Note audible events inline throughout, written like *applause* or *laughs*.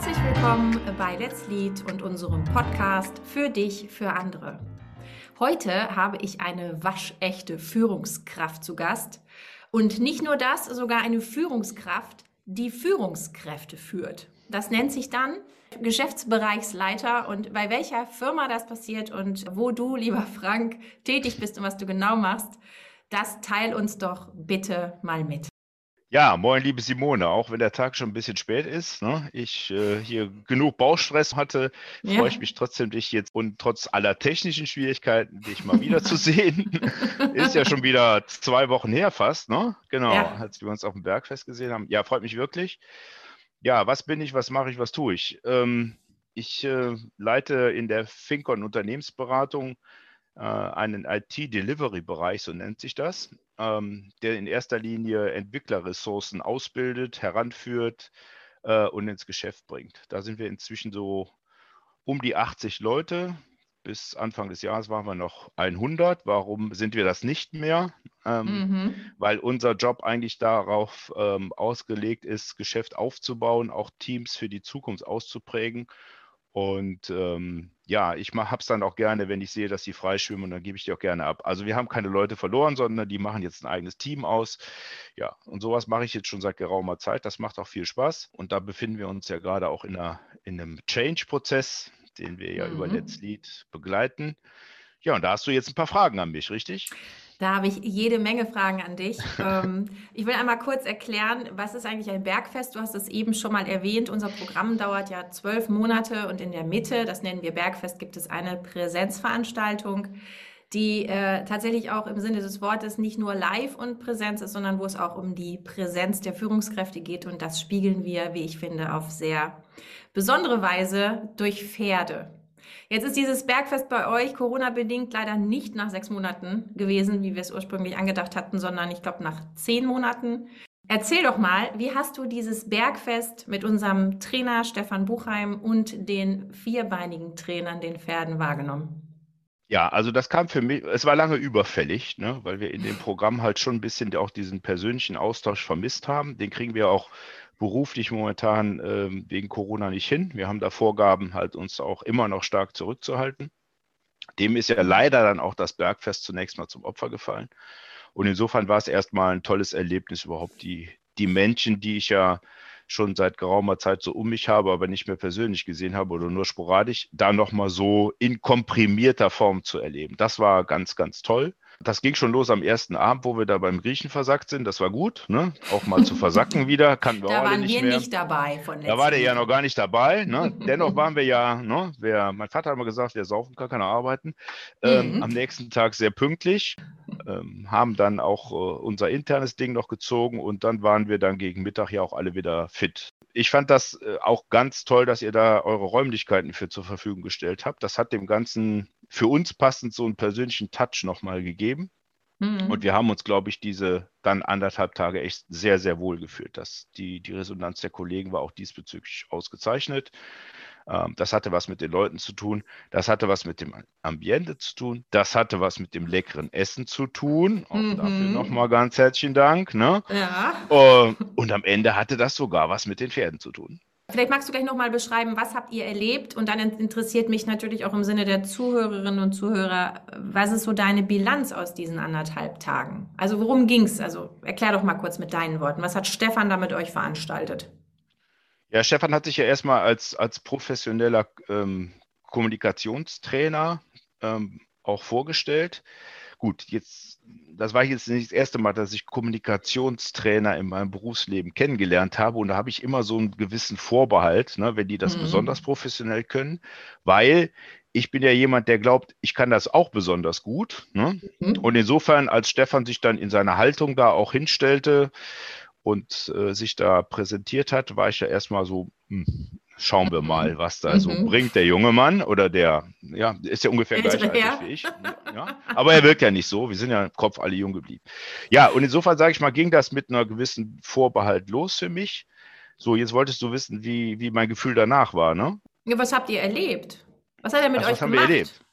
Herzlich willkommen bei Let's Lead und unserem Podcast für dich, für andere. Heute habe ich eine waschechte Führungskraft zu Gast. Und nicht nur das, sogar eine Führungskraft, die Führungskräfte führt. Das nennt sich dann Geschäftsbereichsleiter und bei welcher Firma das passiert und wo du, lieber Frank, tätig bist und was du genau machst, das teil uns doch bitte mal mit. Ja, moin, liebe Simone, auch wenn der Tag schon ein bisschen spät ist, ne, ich äh, hier genug Baustress hatte, ja. freue ich mich trotzdem, dich jetzt und trotz aller technischen Schwierigkeiten, dich mal wieder zu sehen. *laughs* ist ja schon wieder zwei Wochen her fast, ne? Genau, ja. als wir uns auf dem Bergfest gesehen haben. Ja, freut mich wirklich. Ja, was bin ich, was mache ich, was tue ich? Ähm, ich äh, leite in der Fincon Unternehmensberatung einen IT-Delivery-Bereich, so nennt sich das, ähm, der in erster Linie Entwicklerressourcen ausbildet, heranführt äh, und ins Geschäft bringt. Da sind wir inzwischen so um die 80 Leute. Bis Anfang des Jahres waren wir noch 100. Warum sind wir das nicht mehr? Ähm, mhm. Weil unser Job eigentlich darauf ähm, ausgelegt ist, Geschäft aufzubauen, auch Teams für die Zukunft auszuprägen und ähm, ja, ich habe es dann auch gerne, wenn ich sehe, dass die freischwimmen und dann gebe ich die auch gerne ab. Also wir haben keine Leute verloren, sondern die machen jetzt ein eigenes Team aus. Ja, und sowas mache ich jetzt schon seit geraumer Zeit. Das macht auch viel Spaß. Und da befinden wir uns ja gerade auch in, einer, in einem Change-Prozess, den wir ja mhm. über Let's Lead begleiten. Ja, und da hast du jetzt ein paar Fragen an mich, richtig? Da habe ich jede Menge Fragen an dich. *laughs* ähm, ich will einmal kurz erklären, was ist eigentlich ein Bergfest? Du hast es eben schon mal erwähnt. Unser Programm dauert ja zwölf Monate und in der Mitte, das nennen wir Bergfest, gibt es eine Präsenzveranstaltung die äh, tatsächlich auch im Sinne des Wortes nicht nur live und Präsenz ist, sondern wo es auch um die Präsenz der Führungskräfte geht. Und das spiegeln wir, wie ich finde, auf sehr besondere Weise durch Pferde. Jetzt ist dieses Bergfest bei euch Corona-bedingt leider nicht nach sechs Monaten gewesen, wie wir es ursprünglich angedacht hatten, sondern ich glaube nach zehn Monaten. Erzähl doch mal, wie hast du dieses Bergfest mit unserem Trainer Stefan Buchheim und den vierbeinigen Trainern, den Pferden, wahrgenommen? Ja, also das kam für mich, es war lange überfällig, ne, weil wir in dem Programm halt schon ein bisschen auch diesen persönlichen Austausch vermisst haben. Den kriegen wir auch beruflich momentan äh, wegen Corona nicht hin. Wir haben da Vorgaben, halt uns auch immer noch stark zurückzuhalten. Dem ist ja leider dann auch das Bergfest zunächst mal zum Opfer gefallen. Und insofern war es erstmal ein tolles Erlebnis, überhaupt die, die Menschen, die ich ja schon seit geraumer Zeit so um mich habe, aber nicht mehr persönlich gesehen habe oder nur sporadisch, da nochmal so in komprimierter Form zu erleben. Das war ganz, ganz toll. Das ging schon los am ersten Abend, wo wir da beim Griechen versackt sind. Das war gut, ne? Auch mal zu versacken *laughs* wieder, kannten wir da waren nicht wir mehr. nicht dabei von Da war der ja noch gar nicht dabei. Ne? *laughs* Dennoch waren wir ja, ne? Wer, mein Vater hat mal gesagt, wer saufen kann, kann er arbeiten. Ähm, mhm. Am nächsten Tag sehr pünktlich, ähm, haben dann auch äh, unser internes Ding noch gezogen und dann waren wir dann gegen Mittag ja auch alle wieder fit. Ich fand das äh, auch ganz toll, dass ihr da eure Räumlichkeiten für zur Verfügung gestellt habt. Das hat dem Ganzen für uns passend so einen persönlichen Touch nochmal gegeben. Mhm. Und wir haben uns, glaube ich, diese dann anderthalb Tage echt sehr, sehr wohl gefühlt. Das, die, die Resonanz der Kollegen war auch diesbezüglich ausgezeichnet. Ähm, das hatte was mit den Leuten zu tun. Das hatte was mit dem Ambiente zu tun. Das hatte was mit dem leckeren Essen zu tun. Auch mhm. dafür nochmal ganz herzlichen Dank. Ne? Ja. Äh, und am Ende hatte das sogar was mit den Pferden zu tun. Vielleicht magst du gleich nochmal beschreiben, was habt ihr erlebt? Und dann interessiert mich natürlich auch im Sinne der Zuhörerinnen und Zuhörer, was ist so deine Bilanz aus diesen anderthalb Tagen? Also worum ging's? Also erklär doch mal kurz mit deinen Worten. Was hat Stefan da mit euch veranstaltet? Ja, Stefan hat sich ja erstmal als, als professioneller ähm, Kommunikationstrainer ähm, auch vorgestellt. Gut, jetzt, das war jetzt nicht das erste Mal, dass ich Kommunikationstrainer in meinem Berufsleben kennengelernt habe. Und da habe ich immer so einen gewissen Vorbehalt, ne, wenn die das mhm. besonders professionell können, weil ich bin ja jemand, der glaubt, ich kann das auch besonders gut. Ne? Mhm. Und insofern, als Stefan sich dann in seiner Haltung da auch hinstellte und äh, sich da präsentiert hat, war ich ja erstmal so, hm, schauen wir mal, was da mhm. so bringt der junge Mann oder der, ja, ist ja ungefähr gleich alt wie ich. Ja, aber er wirkt ja nicht so. Wir sind ja im Kopf alle jung geblieben. Ja, und insofern sage ich mal, ging das mit einer gewissen Vorbehalt los für mich. So, jetzt wolltest du wissen, wie, wie mein Gefühl danach war, ne? Ja, was habt ihr erlebt? Was hat er mit Ach, euch was gemacht? Was haben wir erlebt?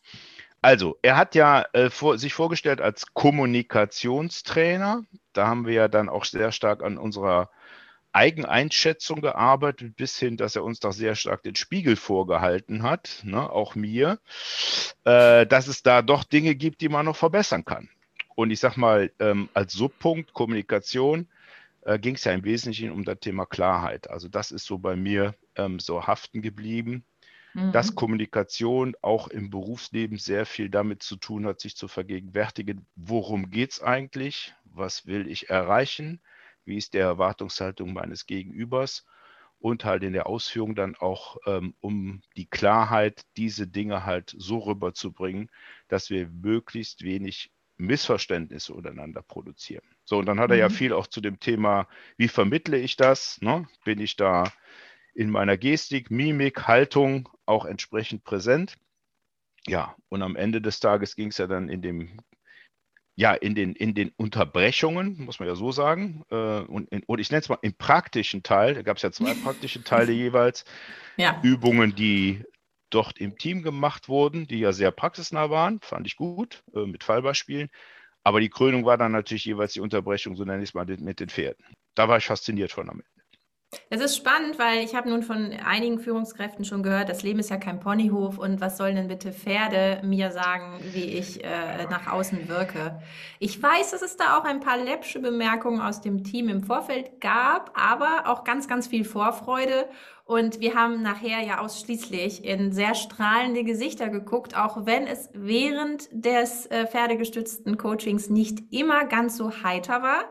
Also, er hat ja äh, vor, sich vorgestellt als Kommunikationstrainer. Da haben wir ja dann auch sehr stark an unserer Eigeneinschätzung gearbeitet, bis hin, dass er uns doch sehr stark den Spiegel vorgehalten hat, ne, auch mir, äh, dass es da doch Dinge gibt, die man noch verbessern kann. Und ich sage mal, ähm, als Subpunkt Kommunikation äh, ging es ja im Wesentlichen um das Thema Klarheit. Also das ist so bei mir ähm, so haften geblieben, mhm. dass Kommunikation auch im Berufsleben sehr viel damit zu tun hat, sich zu vergegenwärtigen, worum geht es eigentlich, was will ich erreichen, wie ist die Erwartungshaltung meines Gegenübers und halt in der Ausführung dann auch ähm, um die Klarheit, diese Dinge halt so rüberzubringen, dass wir möglichst wenig Missverständnisse untereinander produzieren. So, und dann hat er ja mhm. viel auch zu dem Thema, wie vermittle ich das? Ne? Bin ich da in meiner Gestik, Mimik, Haltung auch entsprechend präsent? Ja, und am Ende des Tages ging es ja dann in dem, ja, in den, in den Unterbrechungen, muss man ja so sagen, äh, und, in, und ich nenne es mal im praktischen Teil, da gab es ja zwei *laughs* praktische Teile jeweils, ja. Übungen, die dort im Team gemacht wurden, die ja sehr praxisnah waren, fand ich gut, äh, mit Fallbeispielen. Aber die Krönung war dann natürlich jeweils die Unterbrechung, so nenne ich es mal, mit den Pferden. Da war ich fasziniert von damit. Das ist spannend, weil ich habe nun von einigen Führungskräften schon gehört, das Leben ist ja kein Ponyhof und was sollen denn bitte Pferde mir sagen, wie ich äh, nach außen wirke. Ich weiß, dass es da auch ein paar läppsche Bemerkungen aus dem Team im Vorfeld gab, aber auch ganz, ganz viel Vorfreude und wir haben nachher ja ausschließlich in sehr strahlende Gesichter geguckt, auch wenn es während des äh, pferdegestützten Coachings nicht immer ganz so heiter war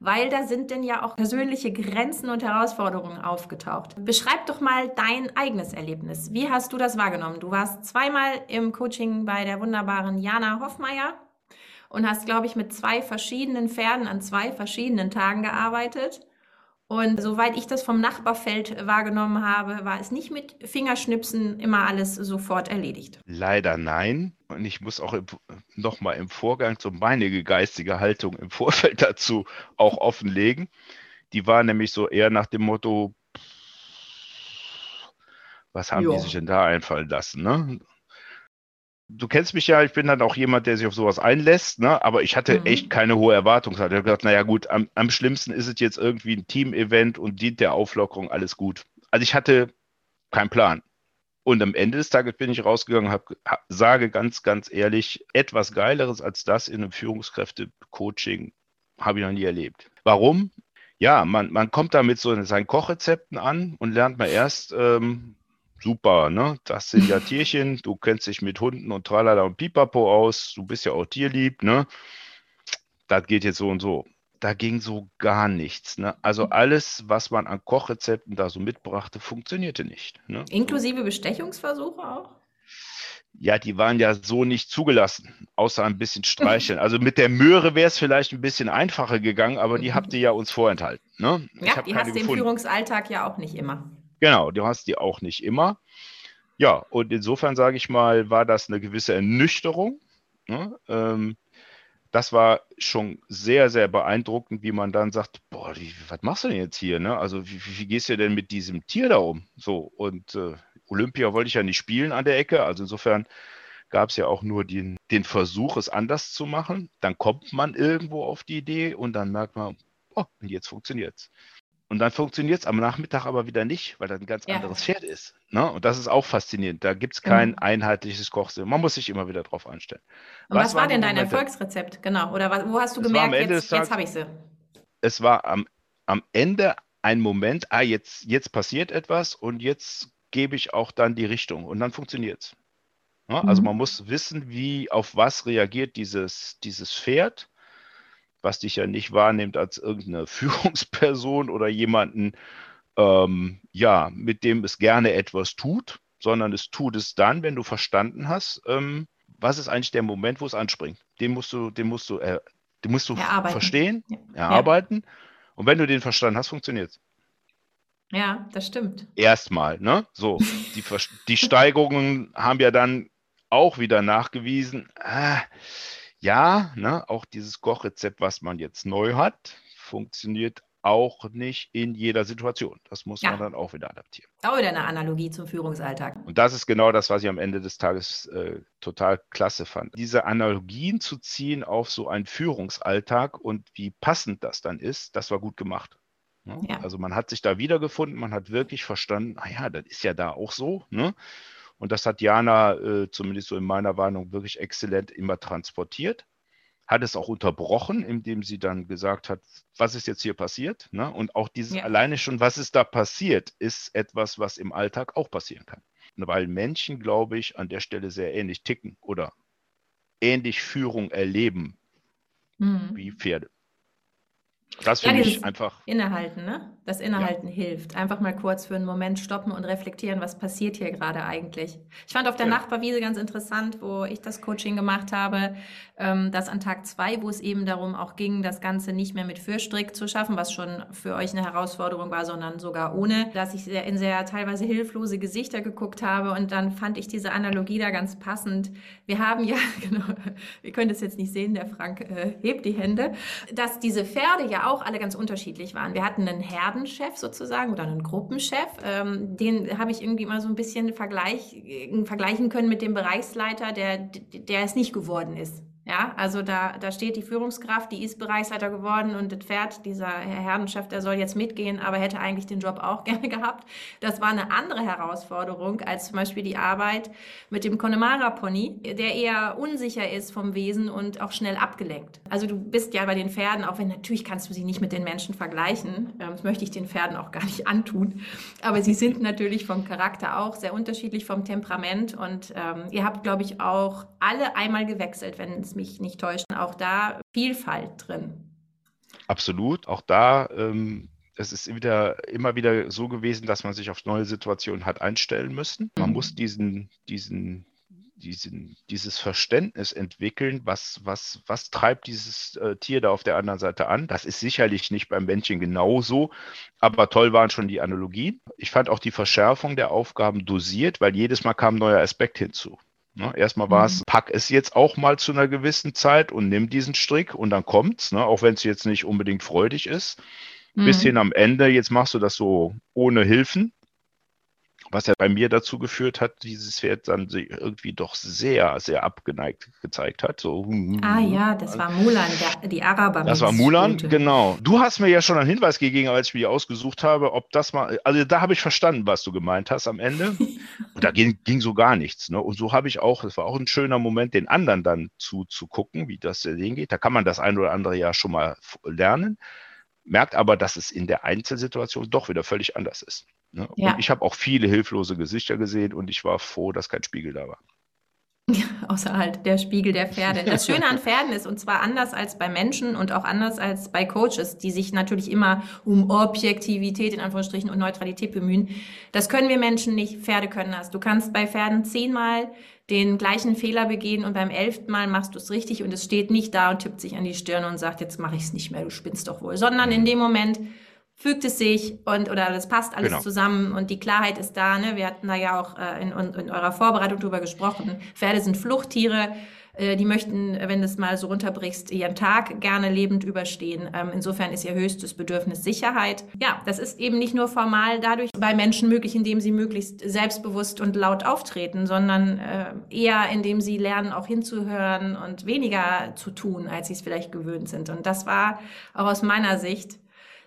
weil da sind denn ja auch persönliche Grenzen und Herausforderungen aufgetaucht. Beschreib doch mal dein eigenes Erlebnis. Wie hast du das wahrgenommen? Du warst zweimal im Coaching bei der wunderbaren Jana Hoffmeier und hast, glaube ich, mit zwei verschiedenen Pferden an zwei verschiedenen Tagen gearbeitet. Und soweit ich das vom Nachbarfeld wahrgenommen habe, war es nicht mit Fingerschnipsen immer alles sofort erledigt. Leider nein. Und ich muss auch nochmal im Vorgang so meine geistige Haltung im Vorfeld *laughs* dazu auch offenlegen. Die war nämlich so eher nach dem Motto, was haben jo. die sich denn da einfallen lassen? Ne? Du kennst mich ja, ich bin dann auch jemand, der sich auf sowas einlässt, ne? aber ich hatte mhm. echt keine hohe Erwartung. Ich habe gedacht, naja gut, am, am schlimmsten ist es jetzt irgendwie ein Team-Event und dient der Auflockerung, alles gut. Also ich hatte keinen Plan. Und am Ende des Tages bin ich rausgegangen und hab, sage ganz, ganz ehrlich, etwas Geileres als das in einem Führungskräfte-Coaching habe ich noch nie erlebt. Warum? Ja, man, man kommt da mit so seinen Kochrezepten an und lernt mal erst, ähm, super, ne? Das sind ja *laughs* Tierchen, du kennst dich mit Hunden und Tralala und Pipapo aus, du bist ja auch tierlieb, ne? Das geht jetzt so und so. Da ging so gar nichts. Ne? Also mhm. alles, was man an Kochrezepten da so mitbrachte, funktionierte nicht. Ne? Inklusive Bestechungsversuche auch? Ja, die waren ja so nicht zugelassen, außer ein bisschen *laughs* streicheln. Also mit der Möhre wäre es vielleicht ein bisschen einfacher gegangen, aber die habt ihr *laughs* ja uns vorenthalten. Ne? Ja, die hast du im Führungsalltag ja auch nicht immer. Genau, du hast die auch nicht immer. Ja, und insofern sage ich mal, war das eine gewisse Ernüchterung. Ne? Ähm, das war schon sehr, sehr beeindruckend, wie man dann sagt, boah, wie, was machst du denn jetzt hier? Ne? Also wie, wie, gehst du denn mit diesem Tier da um? So, und äh, Olympia wollte ich ja nicht spielen an der Ecke. Also insofern gab es ja auch nur den, den Versuch, es anders zu machen. Dann kommt man irgendwo auf die Idee und dann merkt man, oh, jetzt funktioniert es. Und dann funktioniert es am Nachmittag aber wieder nicht, weil das ein ganz ja. anderes Pferd ist. Ne? Und das ist auch faszinierend. Da gibt es kein mhm. einheitliches Kochsystem. Man muss sich immer wieder drauf einstellen. Und was, was war denn dein Momente? Erfolgsrezept? Genau. Oder wo hast du es gemerkt, jetzt, jetzt habe ich sie? Es war am, am Ende ein Moment, ah, jetzt, jetzt passiert etwas und jetzt gebe ich auch dann die Richtung und dann funktioniert es. Ja, also mhm. man muss wissen, wie auf was reagiert dieses, dieses Pferd was dich ja nicht wahrnimmt als irgendeine *laughs* Führungsperson oder jemanden, ähm, ja, mit dem es gerne etwas tut, sondern es tut es dann, wenn du verstanden hast, ähm, was ist eigentlich der Moment, wo es anspringt. Den musst du, den musst du, äh, den musst du verstehen, ja. erarbeiten. Ja. Und wenn du den verstanden hast, funktioniert es. Ja, das stimmt. Erstmal, ne? So, die, die Steigerungen haben ja dann auch wieder nachgewiesen, ah, ja, ne, auch dieses Kochrezept, was man jetzt neu hat, funktioniert auch nicht in jeder Situation. Das muss ja. man dann auch wieder adaptieren. Auch wieder eine Analogie zum Führungsalltag. Und das ist genau das, was ich am Ende des Tages äh, total klasse fand. Diese Analogien zu ziehen auf so einen Führungsalltag und wie passend das dann ist, das war gut gemacht. Ne? Ja. Also man hat sich da wiedergefunden, man hat wirklich verstanden, naja, ah das ist ja da auch so. Ne? Und das hat Jana, äh, zumindest so in meiner Warnung, wirklich exzellent immer transportiert. Hat es auch unterbrochen, indem sie dann gesagt hat, was ist jetzt hier passiert? Ne? Und auch dieses ja. alleine schon, was ist da passiert, ist etwas, was im Alltag auch passieren kann. Weil Menschen, glaube ich, an der Stelle sehr ähnlich ticken oder ähnlich Führung erleben mhm. wie Pferde. Das finde ja, ich einfach. Innehalten, ne? Das Innehalten ja. hilft. Einfach mal kurz für einen Moment stoppen und reflektieren, was passiert hier gerade eigentlich. Ich fand auf der ja. Nachbarwiese ganz interessant, wo ich das Coaching gemacht habe, ähm, dass an Tag zwei, wo es eben darum auch ging, das Ganze nicht mehr mit Fürstrick zu schaffen, was schon für euch eine Herausforderung war, sondern sogar ohne, dass ich in sehr teilweise hilflose Gesichter geguckt habe und dann fand ich diese Analogie da ganz passend. Wir haben ja, *laughs* genau, wir können das jetzt nicht sehen, der Frank äh, hebt die Hände, dass diese Pferde ja auch alle ganz unterschiedlich waren. Wir hatten einen Herdenchef sozusagen oder einen Gruppenchef. Ähm, den habe ich irgendwie mal so ein bisschen vergleich, äh, vergleichen können mit dem Bereichsleiter, der, der es nicht geworden ist. Ja, also da, da steht die Führungskraft, die ist Bereichsleiter geworden und das Pferd, dieser Herr Herdenchef, der soll jetzt mitgehen, aber hätte eigentlich den Job auch *laughs* gerne gehabt. Das war eine andere Herausforderung als zum Beispiel die Arbeit mit dem Connemara-Pony, der eher unsicher ist vom Wesen und auch schnell abgelenkt. Also du bist ja bei den Pferden, auch wenn natürlich kannst du sie nicht mit den Menschen vergleichen, ähm, das möchte ich den Pferden auch gar nicht *laughs* antun, aber sie sind natürlich vom Charakter auch sehr unterschiedlich vom Temperament und ähm, ihr habt, glaube ich, auch alle einmal gewechselt, wenn es mich nicht täuscht. Auch da Vielfalt drin. Absolut. Auch da, ähm, es ist wieder, immer wieder so gewesen, dass man sich auf neue Situationen hat einstellen müssen. Man mhm. muss diesen, diesen, diesen, dieses Verständnis entwickeln, was, was, was treibt dieses äh, Tier da auf der anderen Seite an. Das ist sicherlich nicht beim Männchen genauso, aber toll waren schon die Analogien. Ich fand auch die Verschärfung der Aufgaben dosiert, weil jedes Mal kam ein neuer Aspekt hinzu. Ne? Erstmal war es, mhm. pack es jetzt auch mal zu einer gewissen Zeit und nimm diesen Strick und dann kommt's, ne? auch wenn es jetzt nicht unbedingt freudig ist. Mhm. Bis hin am Ende, jetzt machst du das so ohne Hilfen was ja bei mir dazu geführt hat, dieses Pferd dann sich irgendwie doch sehr, sehr abgeneigt gezeigt hat. So, hm, ah hm, ja, das war Mulan, der, die Araber. Das war Mulan, genau. Du hast mir ja schon einen Hinweis gegeben, als ich mir die ausgesucht habe, ob das mal, also da habe ich verstanden, was du gemeint hast am Ende. *laughs* Und da ging, ging so gar nichts. Ne? Und so habe ich auch, das war auch ein schöner Moment, den anderen dann zuzugucken, wie das denen geht. Da kann man das ein oder andere ja schon mal lernen merkt aber, dass es in der Einzelsituation doch wieder völlig anders ist. Ne? Ja. Und ich habe auch viele hilflose Gesichter gesehen und ich war froh, dass kein Spiegel da war. Ja, *laughs* außer halt der Spiegel der Pferde. Das Schöne an *laughs* Pferden ist, und zwar anders als bei Menschen und auch anders als bei Coaches, die sich natürlich immer um Objektivität in Anführungsstrichen und Neutralität bemühen. Das können wir Menschen nicht. Pferde können das. Du kannst bei Pferden zehnmal den gleichen Fehler begehen und beim elften Mal machst du es richtig und es steht nicht da und tippt sich an die Stirn und sagt, jetzt mache ich es nicht mehr, du spinnst doch wohl. Sondern in dem Moment fügt es sich und oder das passt alles genau. zusammen und die Klarheit ist da. Ne? Wir hatten da ja auch äh, in, in eurer Vorbereitung drüber gesprochen. Pferde sind Fluchttiere. Äh, die möchten, wenn du es mal so runterbrichst, ihren Tag gerne lebend überstehen. Ähm, insofern ist ihr höchstes Bedürfnis Sicherheit. Ja, das ist eben nicht nur formal dadurch bei Menschen möglich, indem sie möglichst selbstbewusst und laut auftreten, sondern äh, eher indem sie lernen, auch hinzuhören und weniger zu tun, als sie es vielleicht gewöhnt sind. Und das war auch aus meiner Sicht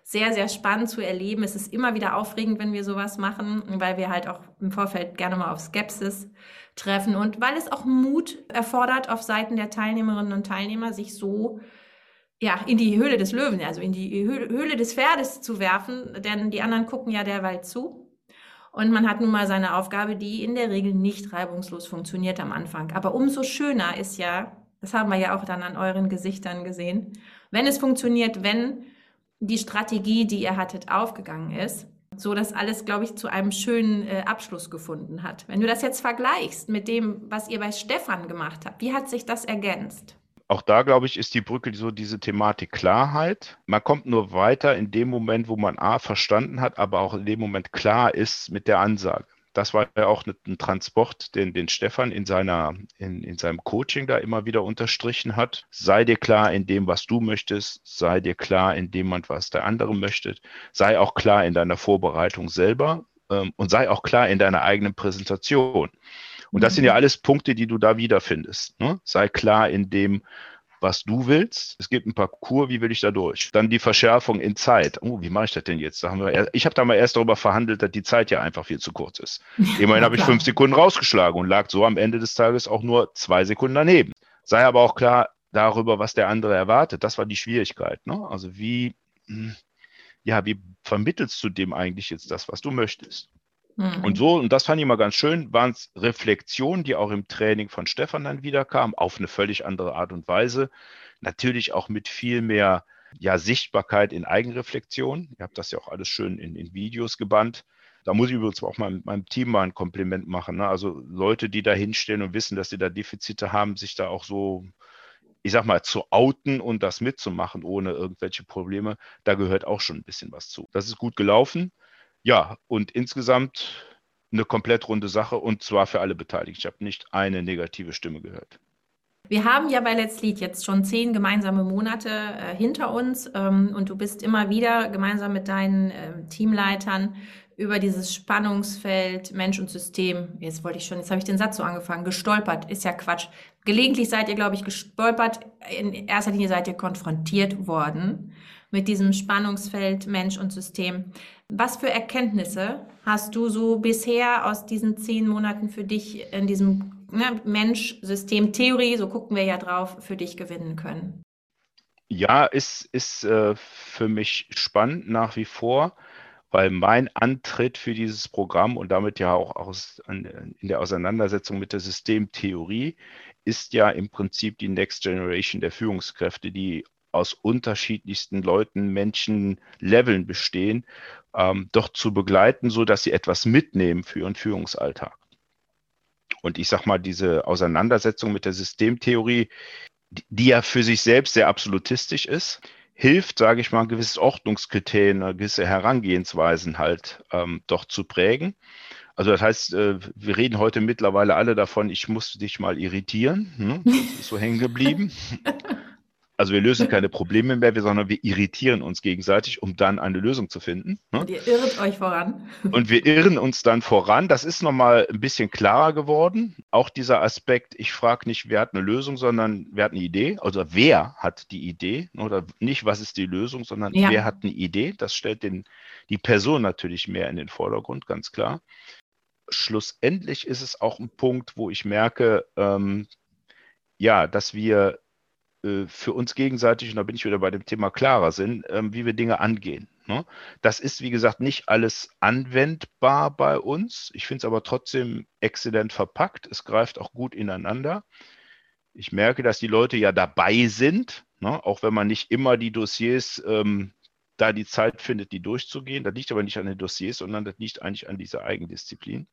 sehr, sehr spannend zu erleben. Es ist immer wieder aufregend, wenn wir sowas machen, weil wir halt auch im Vorfeld gerne mal auf Skepsis treffen und weil es auch Mut erfordert auf Seiten der Teilnehmerinnen und Teilnehmer, sich so ja, in die Höhle des Löwen, also in die Höhle des Pferdes zu werfen, denn die anderen gucken ja derweil zu. Und man hat nun mal seine Aufgabe, die in der Regel nicht reibungslos funktioniert am Anfang. Aber umso schöner ist ja, das haben wir ja auch dann an euren Gesichtern gesehen, wenn es funktioniert, wenn die Strategie, die ihr hattet, aufgegangen ist, so dass alles, glaube ich, zu einem schönen äh, Abschluss gefunden hat. Wenn du das jetzt vergleichst mit dem, was ihr bei Stefan gemacht habt, wie hat sich das ergänzt? Auch da, glaube ich, ist die Brücke so diese Thematik Klarheit. Man kommt nur weiter in dem Moment, wo man A verstanden hat, aber auch in dem Moment klar ist mit der Ansage das war ja auch ein Transport, den, den Stefan in, seiner, in, in seinem Coaching da immer wieder unterstrichen hat. Sei dir klar in dem, was du möchtest, sei dir klar in dem, was der andere möchte, sei auch klar in deiner Vorbereitung selber ähm, und sei auch klar in deiner eigenen Präsentation. Und das sind ja mhm. alles Punkte, die du da wiederfindest. Ne? Sei klar in dem, was du willst. Es gibt ein Parcours, wie will ich da durch? Dann die Verschärfung in Zeit. Oh, wie mache ich das denn jetzt? Da haben wir, ich habe da mal erst darüber verhandelt, dass die Zeit ja einfach viel zu kurz ist. Immerhin *laughs* habe ich fünf Sekunden rausgeschlagen und lag so am Ende des Tages auch nur zwei Sekunden daneben. Sei aber auch klar darüber, was der andere erwartet. Das war die Schwierigkeit. Ne? Also wie, hm, ja, wie vermittelst du dem eigentlich jetzt das, was du möchtest? Mhm. Und so, und das fand ich mal ganz schön, waren es Reflexionen, die auch im Training von Stefan dann wiederkamen, auf eine völlig andere Art und Weise. Natürlich auch mit viel mehr ja, Sichtbarkeit in Eigenreflexion. Ihr habt das ja auch alles schön in, in Videos gebannt. Da muss ich übrigens auch mal meinem Team mal ein Kompliment machen. Ne? Also Leute, die da hinstellen und wissen, dass sie da Defizite haben, sich da auch so, ich sag mal, zu outen und das mitzumachen ohne irgendwelche Probleme, da gehört auch schon ein bisschen was zu. Das ist gut gelaufen. Ja, und insgesamt eine komplett runde Sache und zwar für alle Beteiligten. Ich habe nicht eine negative Stimme gehört. Wir haben ja bei Let's Lead jetzt schon zehn gemeinsame Monate äh, hinter uns ähm, und du bist immer wieder gemeinsam mit deinen äh, Teamleitern über dieses Spannungsfeld Mensch und System, jetzt wollte ich schon, jetzt habe ich den Satz so angefangen, gestolpert, ist ja Quatsch. Gelegentlich seid ihr, glaube ich, gestolpert, in erster Linie seid ihr konfrontiert worden mit diesem Spannungsfeld Mensch und System. Was für Erkenntnisse hast du so bisher aus diesen zehn Monaten für dich in diesem ne, Mensch-System-Theorie, so gucken wir ja drauf, für dich gewinnen können? Ja, ist, ist äh, für mich spannend nach wie vor, weil mein Antritt für dieses Programm und damit ja auch aus, in der Auseinandersetzung mit der Systemtheorie ist ja im Prinzip die Next Generation der Führungskräfte, die aus unterschiedlichsten Leuten, Menschen, Leveln bestehen, ähm, doch zu begleiten, so dass sie etwas mitnehmen für ihren Führungsalltag. Und ich sage mal, diese Auseinandersetzung mit der Systemtheorie, die ja für sich selbst sehr absolutistisch ist, hilft, sage ich mal, ein gewisses Ordnungskriterien, gewisse Herangehensweisen halt ähm, doch zu prägen. Also das heißt, äh, wir reden heute mittlerweile alle davon, ich musste dich mal irritieren. Hm? Das ist so hängen geblieben. *laughs* Also wir lösen keine Probleme mehr, sondern wir irritieren uns gegenseitig, um dann eine Lösung zu finden. Ne? Und ihr irrt euch voran. *laughs* Und wir irren uns dann voran. Das ist nochmal ein bisschen klarer geworden. Auch dieser Aspekt, ich frage nicht, wer hat eine Lösung, sondern wer hat eine Idee. Also wer hat die Idee? Oder nicht, was ist die Lösung, sondern ja. wer hat eine Idee. Das stellt den, die Person natürlich mehr in den Vordergrund, ganz klar. Schlussendlich ist es auch ein Punkt, wo ich merke, ähm, ja, dass wir für uns gegenseitig, und da bin ich wieder bei dem Thema klarer sind, ähm, wie wir Dinge angehen. Ne? Das ist, wie gesagt, nicht alles anwendbar bei uns. Ich finde es aber trotzdem exzellent verpackt. Es greift auch gut ineinander. Ich merke, dass die Leute ja dabei sind, ne? auch wenn man nicht immer die Dossiers ähm, da die Zeit findet, die durchzugehen. Das liegt aber nicht an den Dossiers, sondern das liegt eigentlich an dieser Eigendisziplin.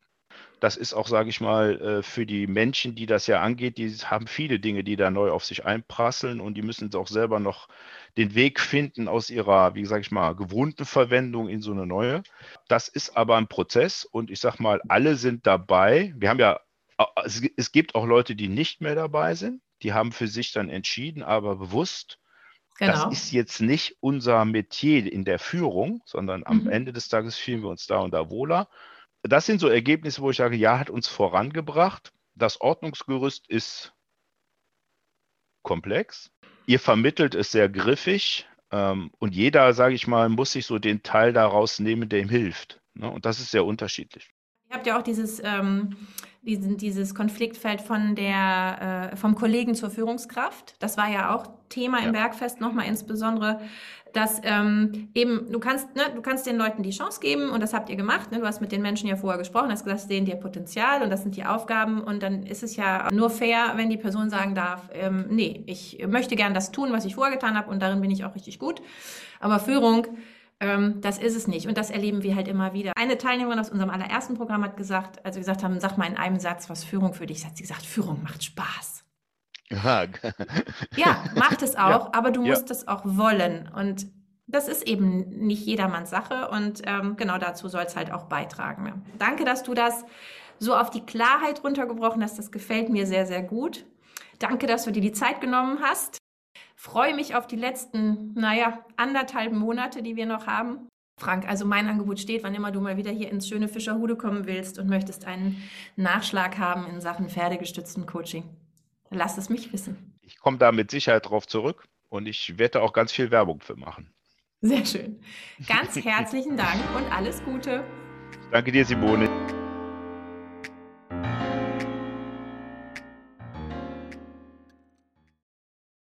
Das ist auch, sage ich mal, äh, für die Menschen, die das ja angeht, die haben viele Dinge, die da neu auf sich einprasseln und die müssen auch selber noch den Weg finden aus ihrer, wie sage ich mal, gewohnten Verwendung in so eine neue. Das ist aber ein Prozess und ich sage mal, alle sind dabei. Wir haben ja, es gibt auch Leute, die nicht mehr dabei sind. Die haben für sich dann entschieden, aber bewusst, Genau. Das ist jetzt nicht unser Metier in der Führung, sondern am mhm. Ende des Tages fühlen wir uns da und da wohler das sind so Ergebnisse, wo ich sage, ja, hat uns vorangebracht. Das Ordnungsgerüst ist komplex. Ihr vermittelt es sehr griffig ähm, und jeder, sage ich mal, muss sich so den Teil daraus nehmen, der ihm hilft. Ne? Und das ist sehr unterschiedlich. Ihr habt ja auch dieses, ähm, diesen, dieses Konfliktfeld von der, äh, vom Kollegen zur Führungskraft. Das war ja auch Thema ja. im Bergfest nochmal insbesondere dass ähm, eben du kannst, ne, du kannst den Leuten die Chance geben und das habt ihr gemacht. Ne? Du hast mit den Menschen ja vorher gesprochen, hast gesagt, sehen dir Potenzial und das sind die Aufgaben und dann ist es ja nur fair, wenn die Person sagen darf, ähm, nee, ich möchte gern das tun, was ich vorher getan habe und darin bin ich auch richtig gut. Aber Führung, ähm, das ist es nicht und das erleben wir halt immer wieder. Eine Teilnehmerin aus unserem allerersten Programm hat gesagt, als wir gesagt haben, sag mal in einem Satz, was Führung für dich ist, hat sie gesagt, Führung macht Spaß. Ja, macht es *laughs* auch, ja. aber du musst ja. es auch wollen. Und das ist eben nicht jedermanns Sache und ähm, genau dazu soll es halt auch beitragen. Danke, dass du das so auf die Klarheit runtergebrochen hast. Das gefällt mir sehr, sehr gut. Danke, dass du dir die Zeit genommen hast. Freue mich auf die letzten, naja, anderthalb Monate, die wir noch haben. Frank, also mein Angebot steht, wann immer du mal wieder hier ins schöne Fischerhude kommen willst und möchtest einen Nachschlag haben in Sachen pferdegestützten Coaching. Lass es mich wissen. ich komme da mit Sicherheit drauf zurück und ich werde auch ganz viel Werbung für machen. Sehr schön. Ganz herzlichen Dank und alles Gute. Danke dir, Simone.